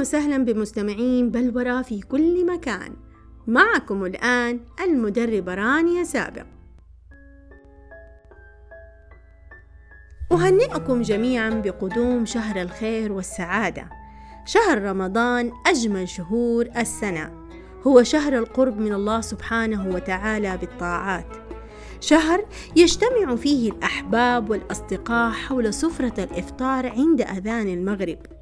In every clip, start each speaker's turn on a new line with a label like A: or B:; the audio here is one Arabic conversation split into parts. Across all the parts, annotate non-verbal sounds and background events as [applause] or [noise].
A: وسهلا بمستمعين بلورة في كل مكان. معكم الآن المدربة رانيا سابق. أهنئكم جميعا بقدوم شهر الخير والسعادة. شهر رمضان أجمل شهور السنة. هو شهر القرب من الله سبحانه وتعالى بالطاعات. شهر يجتمع فيه الأحباب والأصدقاء حول سفرة الإفطار عند أذان المغرب.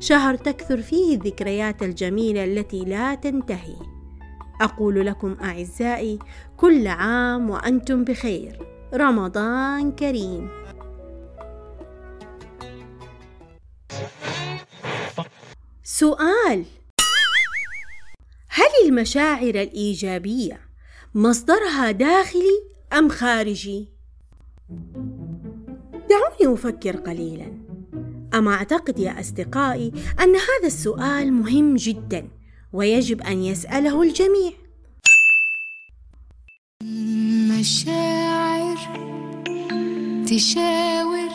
A: شهر تكثر فيه الذكريات الجميلة التي لا تنتهي. أقول لكم أعزائي كل عام وأنتم بخير. رمضان كريم. سؤال هل المشاعر الإيجابية مصدرها داخلي أم خارجي؟ دعوني أفكر قليلا. أما أعتقد يا أصدقائي أن هذا السؤال مهم جدا ويجب أن يسأله الجميع.
B: مشاعر تشاور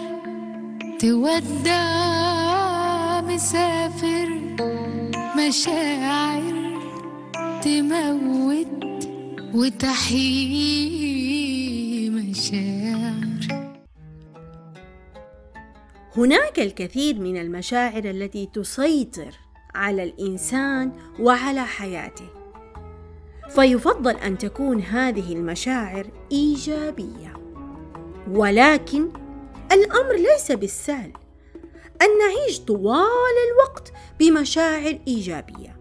B: تودع مسافر. مشاعر تموت وتحيي. مشاعر
A: هناك الكثير من المشاعر التي تسيطر على الإنسان وعلى حياته. فيفضل أن تكون هذه المشاعر إيجابية. ولكن الأمر ليس بالسهل. أن نعيش طوال الوقت بمشاعر إيجابية.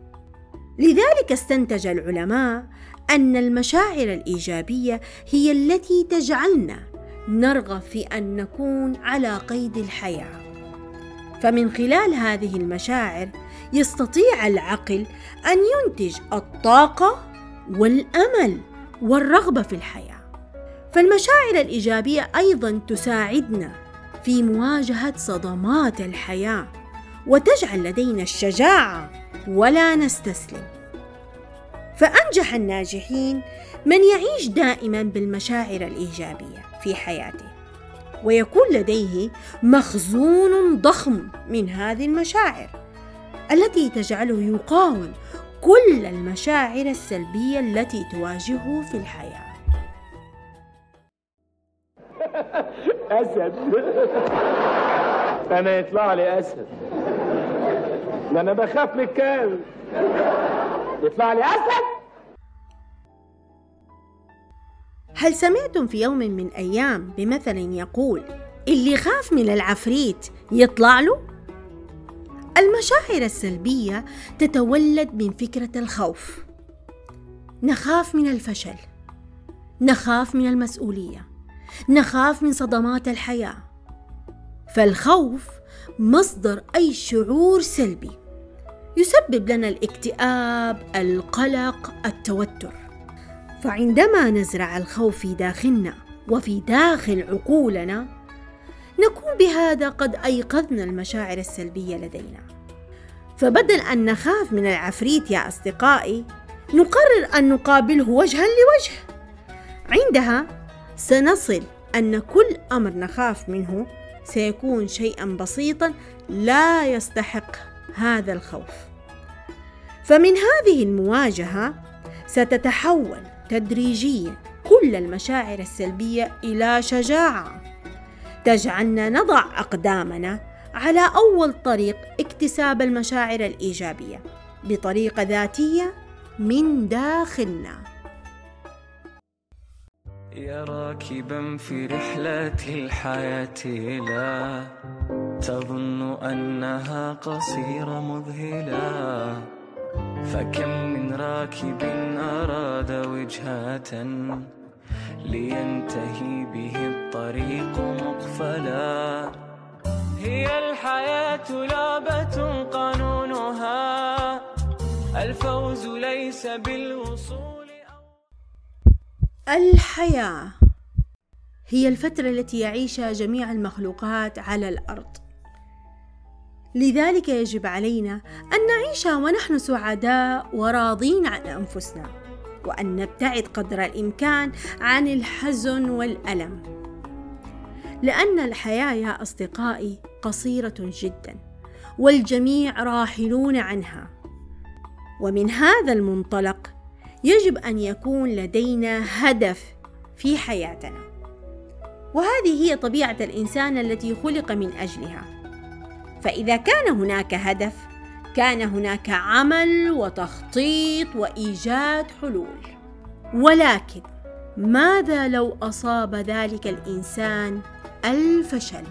A: لذلك استنتج العلماء أن المشاعر الإيجابية هي التي تجعلنا نرغب في أن نكون على قيد الحياة. فمن خلال هذه المشاعر يستطيع العقل أن ينتج الطاقة والأمل والرغبة في الحياة. فالمشاعر الإيجابية أيضا تساعدنا في مواجهة صدمات الحياة وتجعل لدينا الشجاعة ولا نستسلم. فأنجح الناجحين من يعيش دائما بالمشاعر الإيجابية في حياته ويكون لديه مخزون ضخم من هذه المشاعر التي تجعله يقاوم كل المشاعر السلبية التي تواجهه في الحياة. [laughs]
C: أسد. أنا يطلع لي أسد. ده أنا بخاف من الكلب. يطلع لي أسد؟
A: هل سمعتم في يوم من أيام بمثل يقول اللي خاف من العفريت يطلع له المشاعر السلبية تتولد من فكرة الخوف. نخاف من الفشل. نخاف من المسؤولية. نخاف من صدمات الحياة. فالخوف مصدر أي شعور سلبي. يسبب لنا الاكتئاب القلق التوتر. فعندما نزرع الخوف في داخلنا وفي داخل عقولنا نكون بهذا قد أيقظنا المشاعر السلبية لدينا. فبدل أن نخاف من العفريت يا أصدقائي نقرر أن نقابله وجها لوجه. عندها سنصل أن كل أمر نخاف منه سيكون شيئا بسيطا لا يستحق هذا الخوف. فمن هذه المواجهة ستتحول تدريجيا كل المشاعر السلبية إلى شجاعة. تجعلنا نضع أقدامنا على أول طريق اكتساب المشاعر الإيجابية بطريقة ذاتية من داخلنا.
D: يا راكبا في رحلة الحياة لا تظن أنها قصيرة مذهلة فكم راكب أراد وجهة لينتهي به الطريق مقفلا. هي الحياة لعبة قانونها الفوز ليس بالوصول
A: الحياة هي الفترة التي يعيشها جميع المخلوقات على الأرض. لذلك يجب علينا أن نعيشها ونحن سعداء وراضين عن أنفسنا وأن نبتعد قدر الإمكان عن الحزن والألم لأن الحياة يا أصدقائي قصيرة جدا والجميع راحلون عنها ومن هذا المنطلق يجب أن يكون لدينا هدف في حياتنا وهذه هي طبيعة الإنسان التي خلق من أجلها. فإذا كان هناك هدف كان هناك عمل وتخطيط وإيجاد حلول. ولكن ماذا لو أصاب ذلك الإنسان الفشل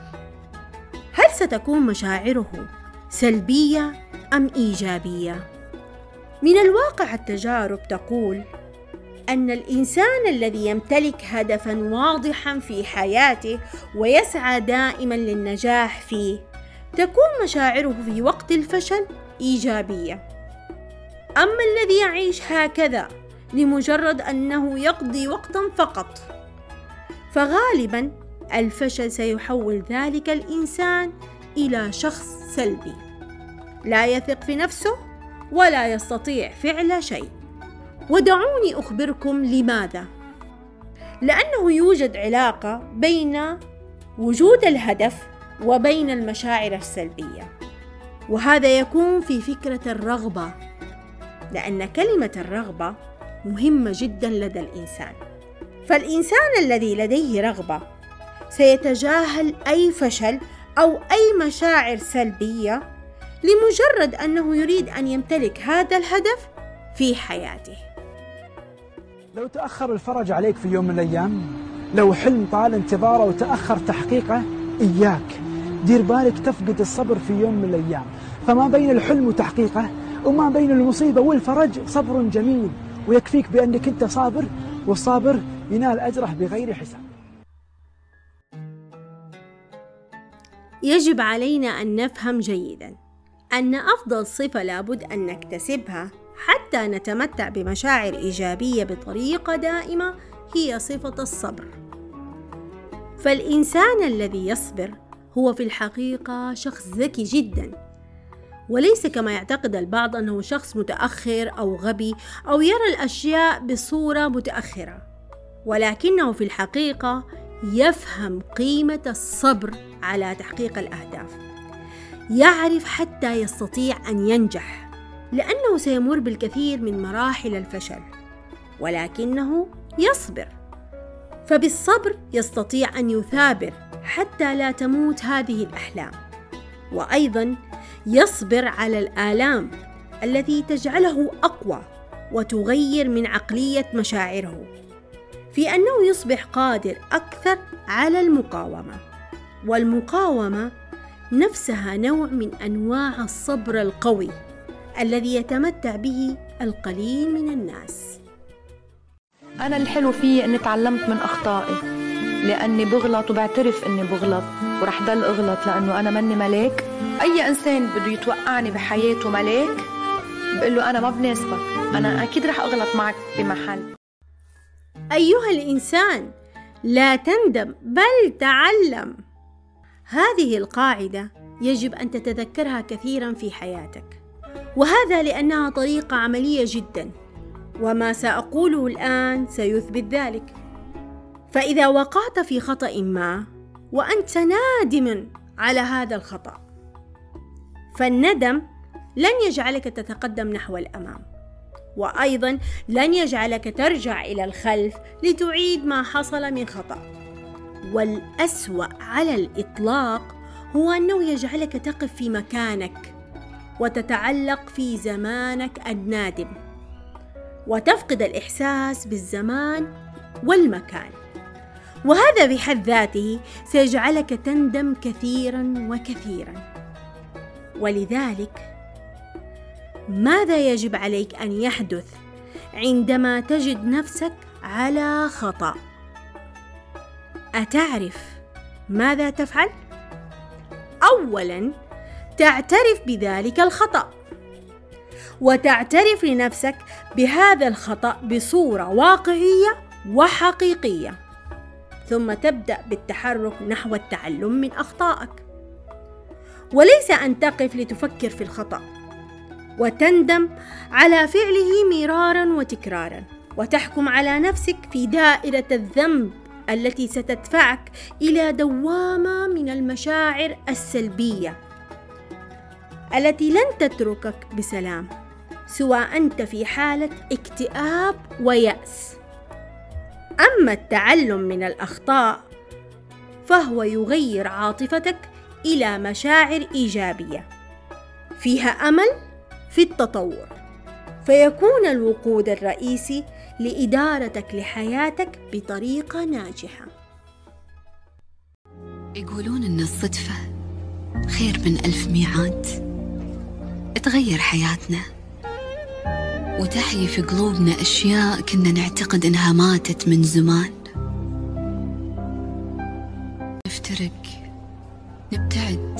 A: هل ستكون مشاعره سلبية أم إيجابية؟ من الواقع التجارب تقول أن الإنسان الذي يمتلك هدفا واضحا في حياته ويسعى دائما للنجاح فيه تكون مشاعره في وقت الفشل إيجابية. أما الذي يعيش هكذا لمجرد أنه يقضي وقتا فقط فغالبا الفشل سيحول ذلك الإنسان إلى شخص سلبي. لا يثق في نفسه ولا يستطيع فعل شيء. ودعوني أخبركم لماذا. لأنه يوجد علاقة بين وجود الهدف وبين المشاعر السلبية. وهذا يكون في فكرة الرغبة لأن كلمة الرغبة مهمة جدا لدى الإنسان. فالإنسان الذي لديه رغبة سيتجاهل أي فشل أو أي مشاعر سلبية لمجرد أنه يريد أن يمتلك هذا الهدف في حياته.
E: لو تأخر الفرج عليك في يوم من الأيام لو حلم طال انتظاره وتأخر تحقيقه إياك. دير بالك تفقد الصبر في يوم من الأيام. فما بين الحلم وتحقيقه وما بين المصيبة والفرج صبر جميل ويكفيك بأنك أنت صابر والصابر ينال أجره بغير حساب.
A: يجب علينا أن نفهم جيدا أن أفضل صفة لابد أن نكتسبها حتى نتمتع بمشاعر إيجابية بطريقة دائمة هي صفة الصبر. فالإنسان الذي يصبر هو في الحقيقة شخص ذكي جدا. وليس كما يعتقد البعض أنه شخص متأخر أو غبي أو يرى الأشياء بصورة متأخرة. ولكنه في الحقيقة يفهم قيمة الصبر على تحقيق الأهداف. يعرف حتى يستطيع أن ينجح لأنه سيمر بالكثير من مراحل الفشل. ولكنه يصبر. فبالصبر يستطيع أن يثابر حتى لا تموت هذه الأحلام. وأيضا يصبر على الآلام التي تجعله أقوى وتغير من عقلية مشاعره في أنه يصبح قادر أكثر على المقاومة. والمقاومة نفسها نوع من أنواع الصبر القوي الذي يتمتع به القليل من الناس.
F: أنا الحلو فيي إني تعلمت من أخطائي. لأني بغلط وبعترف إني بغلط ورح ضل أغلط لأنه أنا مني ملاك أي إنسان بده يتوقعني بحياته ملاك بقول له أنا ما بناسبك أنا أكيد رح أغلط معك بمحل.
A: أيها الإنسان لا تندم بل تعلم. هذه القاعدة يجب أن تتذكرها كثيرا في حياتك وهذا لأنها طريقة عملية جدا وما سأقوله الآن سيثبت ذلك. فإذا وقعت في خطأ ما وأنت نادم على هذا الخطأ فالندم لن يجعلك تتقدم نحو الأمام وأيضا لن يجعلك ترجع إلى الخلف لتعيد ما حصل من خطأ. والأسوأ على الإطلاق هو أنه يجعلك تقف في مكانك وتتعلق في زمانك النادم وتفقد الإحساس بالزمان والمكان. وهذا بحد ذاته سيجعلك تندم كثيرا وكثيرا. ولذلك ماذا يجب عليك أن يحدث عندما تجد نفسك على خطأ؟ أتعرف ماذا تفعل؟ اولا تعترف بذلك الخطأ. وتعترف لنفسك بهذا الخطأ بصورة واقعية وحقيقية. ثم تبدأ بالتحرك نحو التعلم من أخطائك. وليس أن تقف لتفكر في الخطأ وتندم على فعله مرارا وتكرارا وتحكم على نفسك في دائرة الذنب التي ستدفعك إلى دوامة من المشاعر السلبية التي لن تتركك بسلام سواء أنت في حالة اكتئاب ويأس. أما التعلم من الأخطاء فهو يغير عاطفتك إلى مشاعر إيجابية. فيها أمل في التطور. فيكون الوقود الرئيسي لإدارتك لحياتك بطريقة ناجحة.
G: يقولون إن الصدفة خير من ألف ميعاد. تغير حياتنا. وتحيي في قلوبنا أشياء كنا نعتقد إنها ماتت من زمان. نفترق نبتعد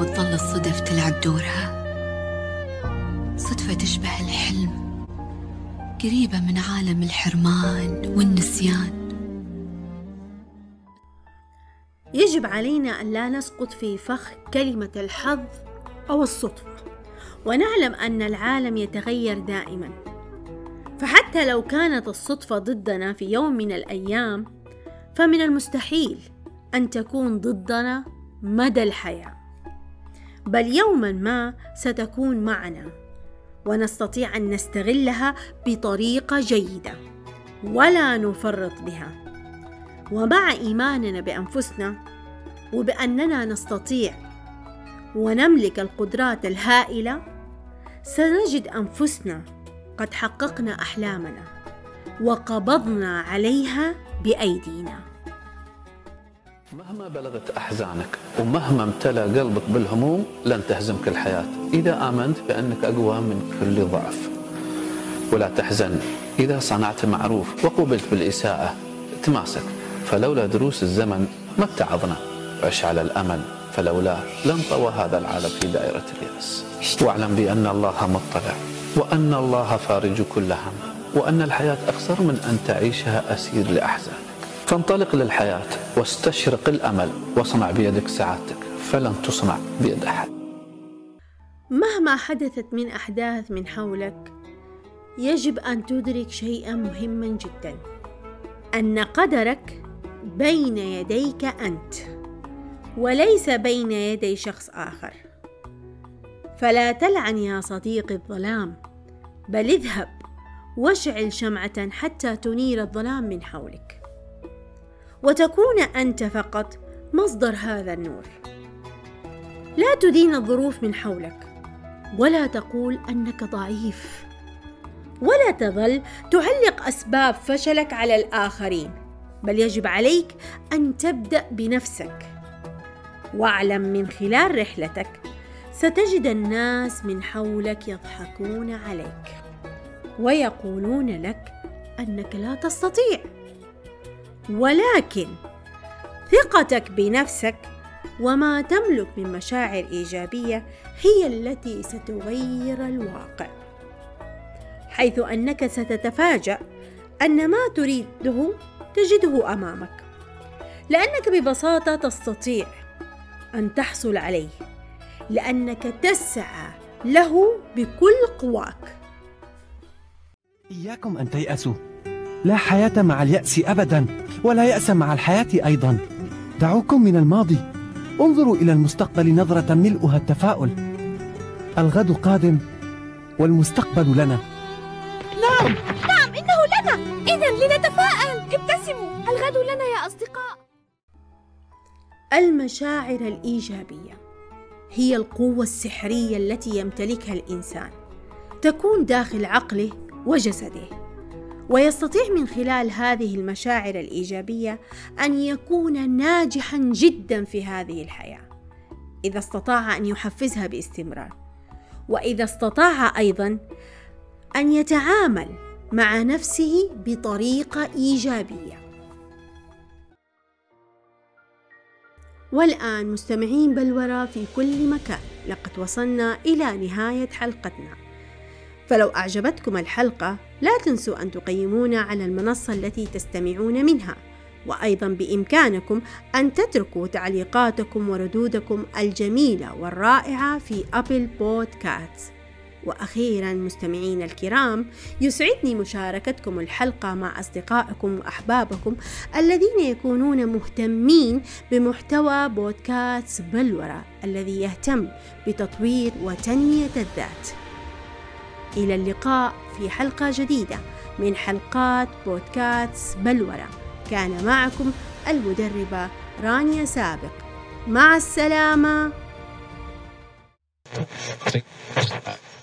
G: وتظل الصدف تلعب دورها. صدفة تشبه الحلم قريبة من عالم الحرمان والنسيان.
A: يجب علينا أن لا نسقط في فخ كلمة الحظ أو الصدفة. ونعلم أن العالم يتغير دائما. فحتى لو كانت الصدفة ضدنا في يوم من الأيام فمن المستحيل أن تكون ضدنا مدى الحياة. بل يوما ما ستكون معنا ونستطيع أن نستغلها بطريقة جيدة ولا نفرط بها. ومع إيماننا بأنفسنا وبأننا نستطيع ونملك القدرات الهائلة سنجد أنفسنا قد حققنا أحلامنا وقبضنا عليها بأيدينا.
H: مهما بلغت أحزانك ومهما امتلأ قلبك بالهموم لن تهزمك الحياة. إذا آمنت بأنك أقوى من كل ضعف. ولا تحزن. إذا صنعت معروف وقبلت بالإساءة تماسك. فلولا دروس الزمن ما اتعظنا عش على الأمل. فلولاه لانطوى هذا العالم في دائرة اليأس. واعلم بأن الله مطلع وأن الله فارج كل هم وأن الحياة أقصر من أن تعيشها أسير لأحزانك. فانطلق للحياة واستشرق الأمل واصنع بيدك سعادتك فلن تصنع بيد أحد.
A: مهما حدثت من أحداث من حولك يجب أن تدرك شيئا مهما جدا أن قدرك بين يديك أنت. وليس بين يدي شخص آخر. فلا تلعن يا صديقي الظلام بل اذهب واشعل شمعة حتى تنير الظلام من حولك. وتكون أنت فقط مصدر هذا النور. لا تدين الظروف من حولك ولا تقول أنك ضعيف. ولا تظل تعلق أسباب فشلك على الآخرين بل يجب عليك أن تبدأ بنفسك. واعلم من خلال رحلتك. ستجد الناس من حولك يضحكون عليك ويقولون لك أنك لا تستطيع. ولكن ثقتك بنفسك وما تملك من مشاعر إيجابية هي التي ستغير الواقع. حيث أنك ستتفاجأ أن ما تريده تجده أمامك. لأنك ببساطة تستطيع أن تحصل عليه لأنك تسعى له بكل قواك.
I: إياكم أن تيأسوا. لا حياة مع اليأس أبدا ولا يأس مع الحياة أيضا. دعوكم من الماضي. انظروا إلى المستقبل نظرة ملؤها التفاؤل. الغد قادم والمستقبل لنا.
J: نعم نعم إنه لنا. إذا لنتفاءل. ابتسموا. الغد لنا يا أصدقاء.
A: المشاعر الإيجابية هي القوة السحرية التي يمتلكها الإنسان. تكون داخل عقله وجسده. ويستطيع من خلال هذه المشاعر الإيجابية أن يكون ناجحا جدا في هذه الحياة. إذا استطاع أن يحفزها باستمرار. وإذا استطاع أيضا أن يتعامل مع نفسه بطريقة إيجابية. والآن مستمعين بلوره في كل مكان. لقد وصلنا إلى نهاية حلقتنا. فلو أعجبتكم الحلقة لا تنسوا أن تقيمونا على المنصة التي تستمعون منها. وأيضا بإمكانكم أن تتركوا تعليقاتكم وردودكم الجميلة والرائعة في أبل بودكاست وأخيرا مستمعين الكرام يسعدني مشاركتكم الحلقة مع أصدقائكم وأحبابكم الذين يكونون مهتمين بمحتوى بودكاست بلورة الذي يهتم بتطوير وتنمية الذات. إلى اللقاء في حلقة جديدة من حلقات بودكاست بلورة كان معكم المدربة رانيا سابق. مع السلامة.